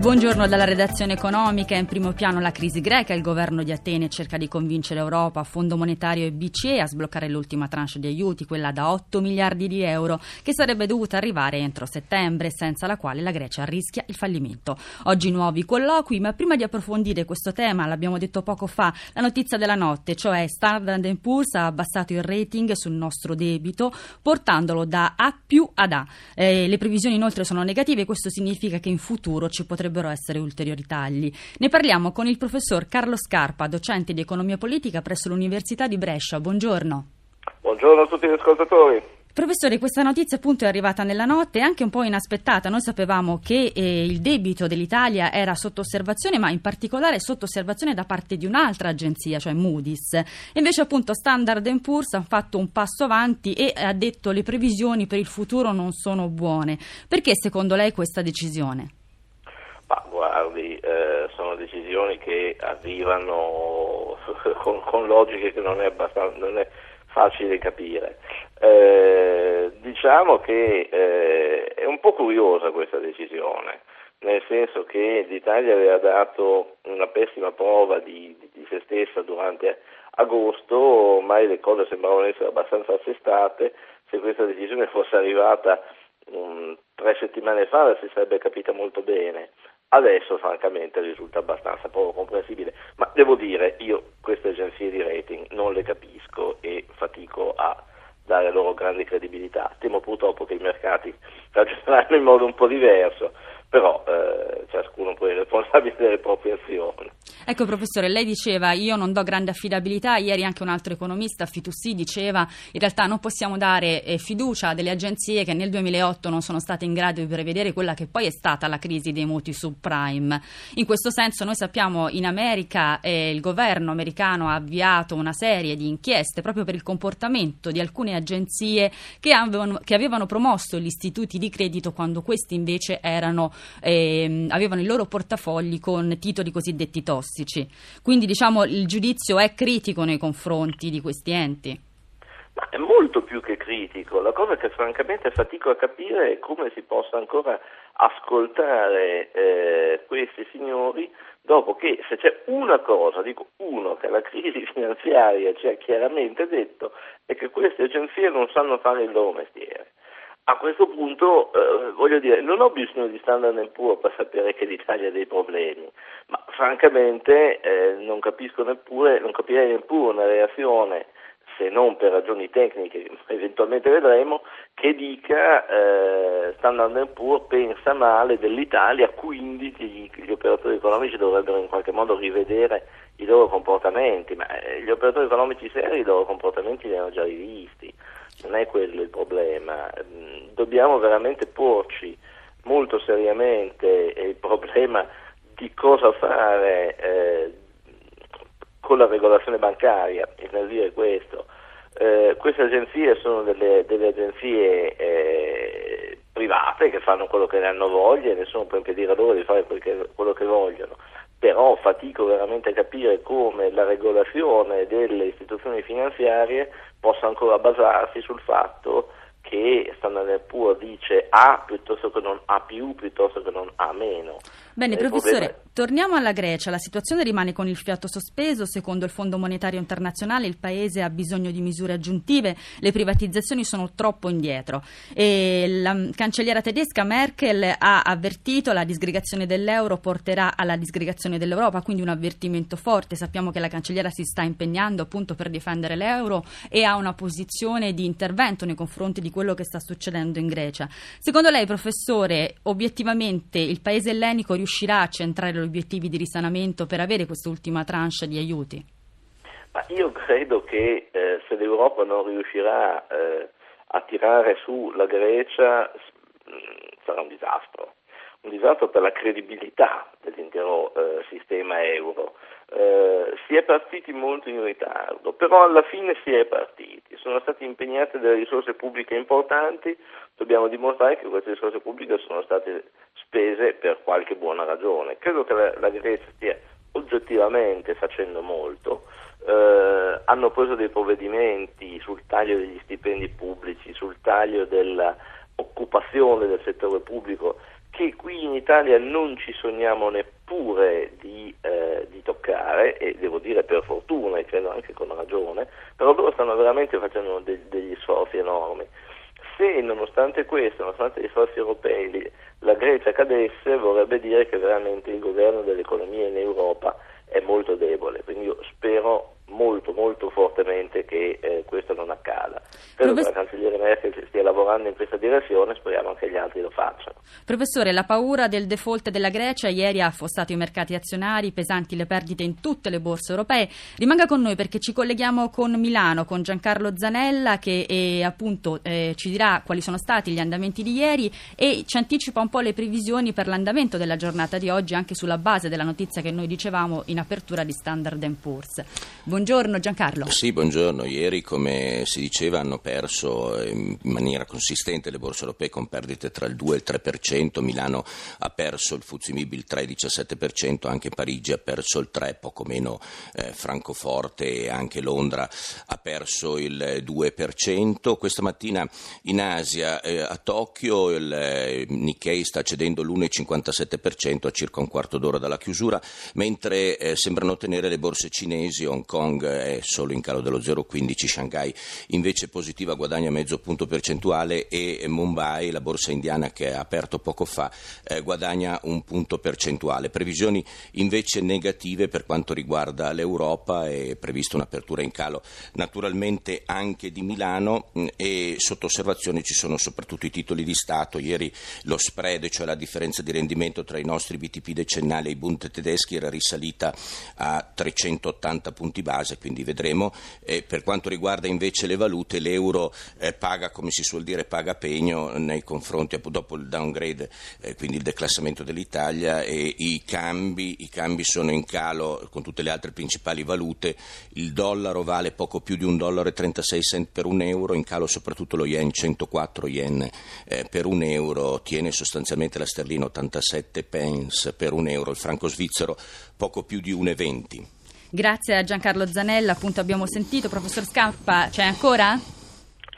Buongiorno dalla redazione economica. In primo piano la crisi greca. Il governo di Atene cerca di convincere Europa, Fondo Monetario e BCE a sbloccare l'ultima tranche di aiuti, quella da 8 miliardi di euro, che sarebbe dovuta arrivare entro settembre, senza la quale la Grecia rischia il fallimento. Oggi nuovi colloqui, ma prima di approfondire questo tema, l'abbiamo detto poco fa, la notizia della notte, cioè Standard Poor's ha abbassato il rating sul nostro debito, portandolo da A più ad A. Eh, le previsioni inoltre sono negative, questo significa che in futuro ci potrebbe potrebbero essere ulteriori tagli. Ne parliamo con il professor Carlo Scarpa, docente di economia politica presso l'Università di Brescia. Buongiorno. Buongiorno a tutti gli ascoltatori. Professore, questa notizia appunto è arrivata nella notte anche un po' inaspettata. Noi sapevamo che eh, il debito dell'Italia era sotto osservazione, ma in particolare sotto osservazione da parte di un'altra agenzia, cioè Moody's. E invece appunto Standard Poor's ha fatto un passo avanti e ha detto che le previsioni per il futuro non sono buone. Perché secondo lei questa decisione? Ma guardi, eh, sono decisioni che arrivano con, con logiche che non è, non è facile capire. Eh, diciamo che eh, è un po' curiosa questa decisione, nel senso che l'Italia aveva dato una pessima prova di, di se stessa durante agosto, ormai le cose sembravano essere abbastanza assestate, se questa decisione fosse arrivata um, tre settimane fa si sarebbe capita molto bene. Adesso francamente risulta abbastanza poco comprensibile, ma devo dire, io queste agenzie di rating non le capisco e fatico a dare loro grande credibilità. Temo purtroppo che i mercati ragioneranno in modo un po' diverso però eh, ciascuno poi è responsabile delle proprie azioni. Ecco professore, lei diceva io non do grande affidabilità, ieri anche un altro economista, Fitoussi, diceva in realtà non possiamo dare eh, fiducia a delle agenzie che nel 2008 non sono state in grado di prevedere quella che poi è stata la crisi dei mutui subprime. In questo senso noi sappiamo in America eh, il governo americano ha avviato una serie di inchieste proprio per il comportamento di alcune agenzie che avevano, che avevano promosso gli istituti di credito quando questi invece erano eh, avevano i loro portafogli con titoli cosiddetti tossici. Quindi diciamo il giudizio è critico nei confronti di questi enti. Ma è molto più che critico, la cosa che francamente fatico a capire è come si possa ancora ascoltare eh, questi signori dopo che se c'è una cosa, dico uno, che la crisi finanziaria ci ha chiaramente detto è che queste agenzie non sanno fare il loro mestiere. A questo punto eh, voglio dire, non ho bisogno di Standard Poor's per sapere che l'Italia ha dei problemi, francamente eh, non capisco neppure, non capirei neppure una reazione, se non per ragioni tecniche, eventualmente vedremo, che dica eh, Standard Poor's pensa male dell'Italia, quindi gli, gli, operatori economici dovrebbero in qualche modo rivedere i loro comportamenti, ma eh, gli operatori economici seri i loro comportamenti li hanno già rivisti non è quello il problema, mm, dobbiamo veramente porci molto seriamente il problema di cosa fare eh, con la regolazione bancaria, nel dire questo. Eh, queste agenzie sono delle, delle agenzie eh, private che fanno quello che ne hanno voglia e nessuno può impedire loro di fare quel che, quello che vogliono però fatico veramente a capire come la regolazione delle istituzioni finanziarie possa ancora basarsi sul fatto che Standard Poor's dice A piuttosto che non A più, piuttosto che non A meno. Bene, eh, professore, problema... torniamo alla Grecia. La situazione rimane con il fiato sospeso. Secondo il Fondo Monetario Internazionale il Paese ha bisogno di misure aggiuntive, le privatizzazioni sono troppo indietro. E la cancelliera tedesca Merkel ha avvertito che la disgregazione dell'euro porterà alla disgregazione dell'Europa, quindi un avvertimento forte. Sappiamo che la cancelliera si sta impegnando appunto per difendere l'euro e ha una posizione di intervento nei confronti di quello che sta succedendo in Grecia. Secondo lei, professore, obiettivamente il paese ellenico riuscirà a centrare gli obiettivi di risanamento per avere quest'ultima tranche di aiuti? Ma io credo che eh, se l'Europa non riuscirà eh, a tirare su la Grecia sarà un disastro disastro per la credibilità dell'intero eh, sistema euro. Eh, si è partiti molto in ritardo, però alla fine si è partiti, sono state impegnate delle risorse pubbliche importanti, dobbiamo dimostrare che queste risorse pubbliche sono state spese per qualche buona ragione. Credo che la, la Grecia stia oggettivamente facendo molto, eh, hanno preso dei provvedimenti sul taglio degli stipendi pubblici, sul taglio dell'occupazione del settore pubblico, che qui in Italia non ci sogniamo neppure di, eh, di toccare, e devo dire per fortuna, e credo anche con ragione, però loro stanno veramente facendo de- degli sforzi enormi. Se nonostante questo, nonostante gli sforzi europei, la Grecia cadesse, vorrebbe dire che veramente il governo dell'economia in Europa è molto debole, quindi io spero molto molto fortemente che eh, questo non accada. Spero Profes- che la cancelliere Merkel stia lavorando in questa direzione, speriamo anche gli altri lo facciano. Professore, la paura del default della Grecia ieri ha affossato i mercati azionari, pesanti le perdite in tutte le borse europee. Rimanga con noi perché ci colleghiamo con Milano, con Giancarlo Zanella che eh, appunto eh, ci dirà quali sono stati gli andamenti di ieri e ci anticipa un po' le previsioni per l'andamento della giornata di oggi anche sulla base della notizia che noi dicevamo in apertura di Standard Poor's. Buongiorno Giancarlo. Sì, buongiorno. Ieri, come si diceva, hanno perso in maniera consistente le borse europee con perdite tra il 2 e il 3%. Milano ha perso il Fuzimib il 3,17%, anche Parigi ha perso il 3%, poco meno eh, Francoforte e anche Londra ha perso il 2%. Questa mattina in Asia, eh, a Tokyo, il eh, Nikkei sta cedendo l'1,57% a circa un quarto d'ora dalla chiusura, mentre eh, sembrano tenere le borse cinesi, Hong Kong Kong è solo in calo dello 0,15, Shanghai invece positiva guadagna mezzo punto percentuale e Mumbai, la borsa indiana che ha aperto poco fa, eh, guadagna un punto percentuale. Previsioni invece negative per quanto riguarda l'Europa, è prevista un'apertura in calo naturalmente anche di Milano mm, e sotto osservazione ci sono soprattutto i titoli di Stato. Ieri lo spread, cioè la differenza di rendimento tra i nostri BTP decennali e i Bund tedeschi era risalita a 380 punti base base, quindi vedremo. Eh, per quanto riguarda invece le valute, l'euro eh, paga, come si suol dire, paga pegno nei confronti, dopo il downgrade, eh, quindi il declassamento dell'Italia, e i cambi, i cambi sono in calo con tutte le altre principali valute. Il dollaro vale poco più di un dollaro 36 cent per un euro, in calo soprattutto lo yen, 104 yen eh, per un euro, tiene sostanzialmente la sterlina 87 pence per un euro, il franco svizzero poco più di 1,20. Grazie a Giancarlo Zanella, appunto abbiamo sentito. Professor Scappa, c'è ancora?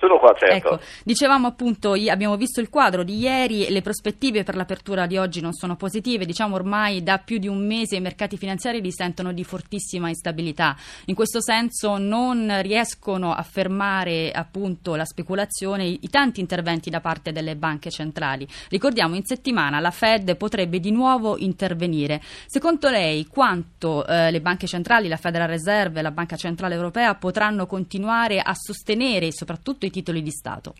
Sono qua, certo. Ecco, dicevamo appunto, abbiamo visto il quadro di ieri, le prospettive per l'apertura di oggi non sono positive, diciamo ormai da più di un mese i mercati finanziari risentono di fortissima instabilità. In questo senso non riescono a fermare appunto la speculazione, i, tanti interventi da parte delle banche centrali. Ricordiamo in settimana la Fed potrebbe di nuovo intervenire. Secondo lei quanto eh, le banche centrali, la Federal Reserve, la Banca Centrale Europea potranno continuare a sostenere soprattutto i i titoli di Stato?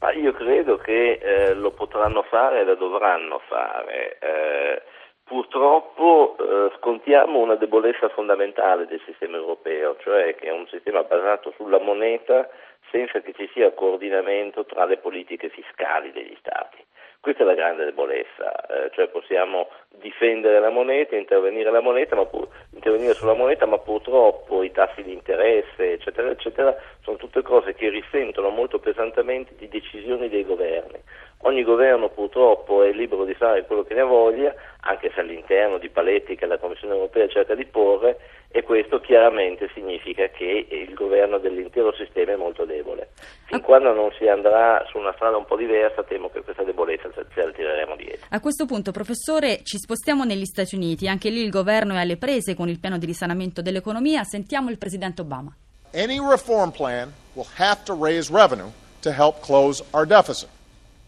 Ma io credo che eh, lo potranno fare e lo dovranno fare. Eh, purtroppo eh, scontiamo una debolezza fondamentale del sistema europeo, cioè che è un sistema basato sulla moneta senza che ci sia coordinamento tra le politiche fiscali degli Stati. Questa è la grande debolezza, eh, cioè possiamo difendere la moneta, intervenire, la moneta, pur, intervenire, sulla moneta, ma purtroppo i tassi di interesse, eccetera, eccetera, sono tutte cose che risentono molto pesantemente di decisioni dei governi. Ogni governo purtroppo è libero di fare quello che ne voglia, anche se all'interno di paletti che la Commissione europea cerca di porre, e questo chiaramente significa che il governo dell'intero sistema è molto debole. Fin quando non si andrà su una strada un po' diversa, temo che questa debolezza ce la tireremo dietro. A questo punto, professore, ci spostiamo negli Stati Uniti. Anche lì il governo è alle prese con il piano di risanamento dell'economia. Sentiamo il presidente Obama. Any reform plan will have to raise revenue to help close our deficit.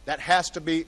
That has to be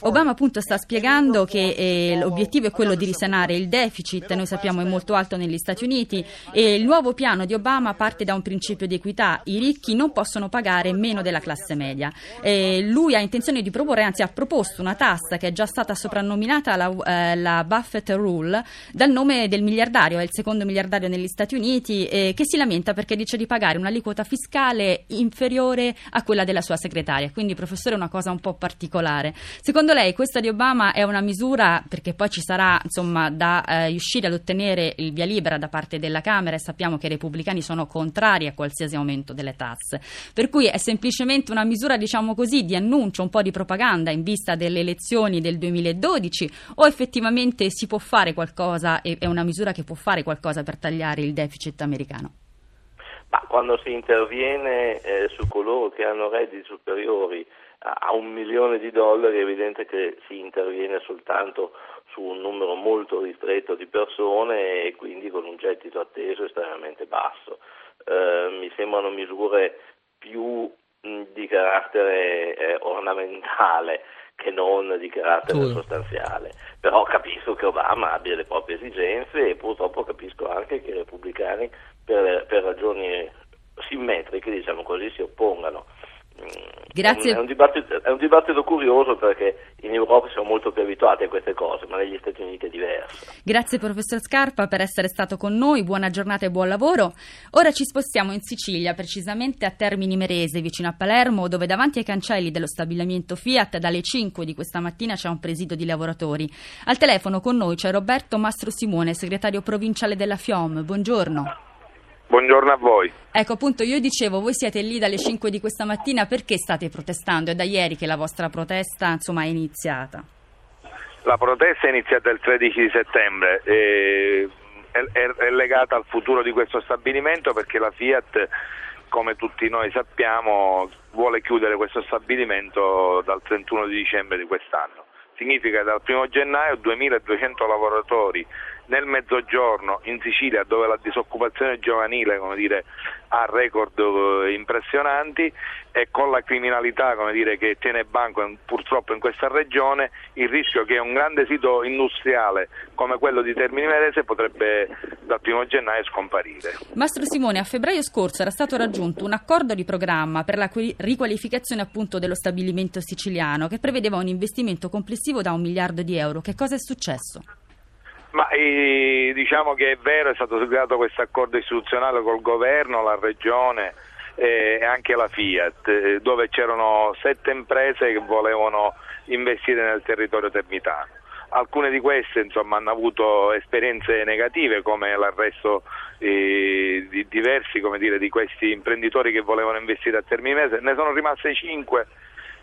Obama appunto sta spiegando che eh, l'obiettivo è quello di risanare il deficit, noi sappiamo è molto alto negli Stati Uniti e il nuovo piano di Obama parte da un principio di equità, i ricchi non possono pagare meno della classe media. Eh, lui ha intenzione di proporre, anzi ha proposto una tassa che è già stata soprannominata la, eh, la Buffett Rule dal nome del miliardario, è il secondo miliardario negli Stati Uniti, eh, che si lamenta perché dice di pagare un'aliquota fiscale inferiore a quella della sua segretaria, quindi professore è una cosa un po' particolare. Secondo lei questa di Obama è una misura, perché poi ci sarà insomma, da eh, riuscire ad ottenere il via libera da parte della Camera e sappiamo che i repubblicani sono contrari a qualsiasi aumento delle tasse, per cui è semplicemente una misura diciamo così di annuncio, un po' di propaganda in vista delle elezioni del 2012 o effettivamente si può fare qualcosa, è una misura che può fare qualcosa per tagliare il deficit americano? Ma quando si interviene eh, su coloro che hanno redditi superiori a, un milione di dollari è evidente che si interviene soltanto su un numero molto ristretto di persone e quindi con un gettito atteso estremamente basso. Eh, mi sembrano misure più mh, di carattere eh, ornamentale che non di carattere Tuo. sostanziale. Però capisco che Obama abbia le proprie esigenze e purtroppo capisco anche che i repubblicani per, per ragioni simmetriche, diciamo così, si oppongano. Grazie. È un, è un, dibattito, curioso perché in Europa siamo molto più abituati a queste cose, ma negli Stati Uniti è diverso. Grazie professor Scarpa per essere stato con noi, buona giornata e buon lavoro. Ora ci spostiamo in Sicilia, precisamente a Termini Merese, vicino a Palermo, dove davanti ai cancelli dello stabilimento Fiat dalle 5 di questa mattina c'è un presidio di lavoratori. Al telefono con noi c'è Roberto Mastro Simone, segretario provinciale della FIOM. Buongiorno. Buongiorno a voi. Ecco, appunto, io dicevo, voi siete lì dalle 5 di questa mattina, perché state protestando? È da ieri che la vostra protesta, insomma, è iniziata. La protesta è iniziata il 13 di settembre, e è, è, è legata al futuro di questo stabilimento perché la Fiat, come tutti noi sappiamo, vuole chiudere questo stabilimento dal 31 di dicembre di quest'anno. Significa che dal 1 gennaio 2200 lavoratori nel mezzogiorno in Sicilia dove la disoccupazione giovanile dire, ha record eh, impressionanti e con la criminalità dire, che tiene banco purtroppo in questa regione il rischio che un grande sito industriale come quello di Termini Merese potrebbe dal primo gennaio scomparire. Mastro Simone, a febbraio scorso era stato raggiunto un accordo di programma per la riqualificazione appunto dello stabilimento siciliano che prevedeva un investimento complessivo da un miliardo di euro. Che cosa è successo? Ma eh, diciamo che è vero, è stato siglato questo accordo istituzionale col governo, la regione eh, e anche la Fiat, eh, dove c'erano sette imprese che volevano investire nel territorio termitano. Alcune di queste insomma, hanno avuto esperienze negative come l'arresto eh, di diversi dire, di questi imprenditori che volevano investire a Termimese, ne sono rimaste cinque.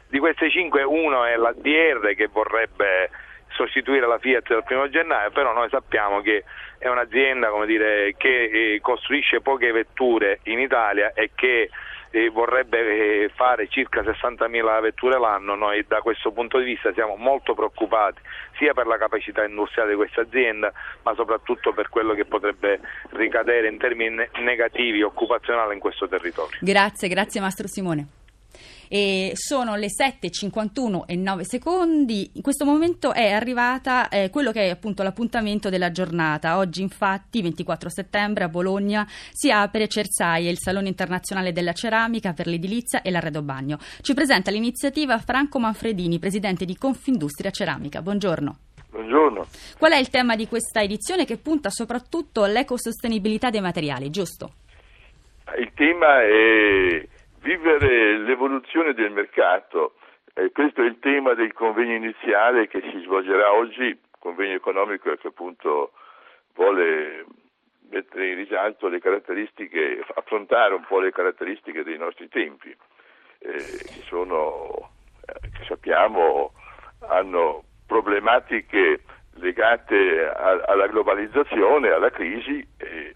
Di queste cinque uno è l'ADR che vorrebbe sostituire la Fiat dal primo gennaio, però noi sappiamo che è un'azienda dire, che eh, costruisce poche vetture in Italia e che eh, vorrebbe eh, fare circa 60.000 vetture l'anno, noi da questo punto di vista siamo molto preoccupati sia per la capacità industriale di questa azienda ma soprattutto per quello che potrebbe ricadere in termini negativi occupazionali in questo territorio. Grazie, grazie Mastro Simone. E sono le 7.51 e 9 secondi. In questo momento è arrivata eh, quello che è appunto l'appuntamento della giornata. Oggi, infatti, 24 settembre a Bologna si apre Cersaie, il Salone internazionale della ceramica per l'edilizia e l'arredo bagno. Ci presenta l'iniziativa Franco Manfredini, presidente di Confindustria Ceramica. Buongiorno. Buongiorno. Qual è il tema di questa edizione che punta soprattutto all'ecosostenibilità dei materiali, giusto? Il tema è vivere l'evoluzione del mercato. Eh, questo è il tema del convegno iniziale che si svolgerà oggi, convegno economico che appunto vuole mettere in risalto le caratteristiche, affrontare un po' le caratteristiche dei nostri tempi, eh, che sono, eh, che sappiamo, hanno problematiche legate a, alla globalizzazione, alla crisi e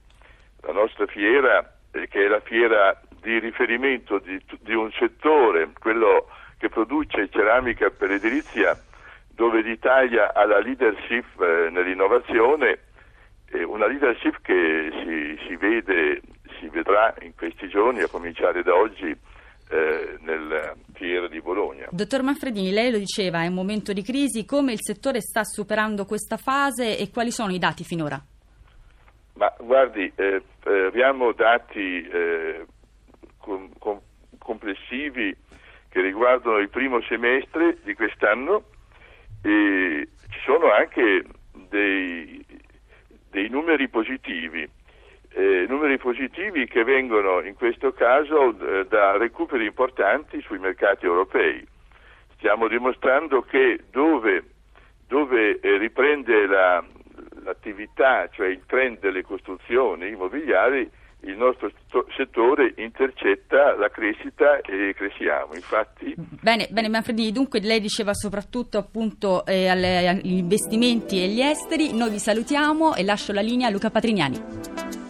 la nostra fiera, eh, che è la fiera di riferimento di, di un settore, quello che produce ceramica per edilizia, dove l'Italia ha la leadership eh, nell'innovazione, una leadership che si, si, vede, si vedrà in questi giorni, a cominciare da oggi, eh, nel Fiera di Bologna. Dottor Manfredini, lei lo diceva, è un momento di crisi, come il settore sta superando questa fase e quali sono i dati finora? Ma guardi, eh, eh abbiamo dati eh, complessivi che riguardano il primo semestre di quest'anno e ci sono anche dei, dei numeri positivi, eh, numeri positivi che vengono in questo caso da recuperi importanti sui mercati europei. Stiamo dimostrando che dove, dove eh, riprende la, l'attività, cioè il trend delle costruzioni immobiliari, il nostro settore intercetta la crescita e cresciamo. Infatti... Bene, bene Manfredini, dunque lei diceva soprattutto appunto eh, agli investimenti e agli esteri, noi vi salutiamo e lascio la linea a Luca Patrignani.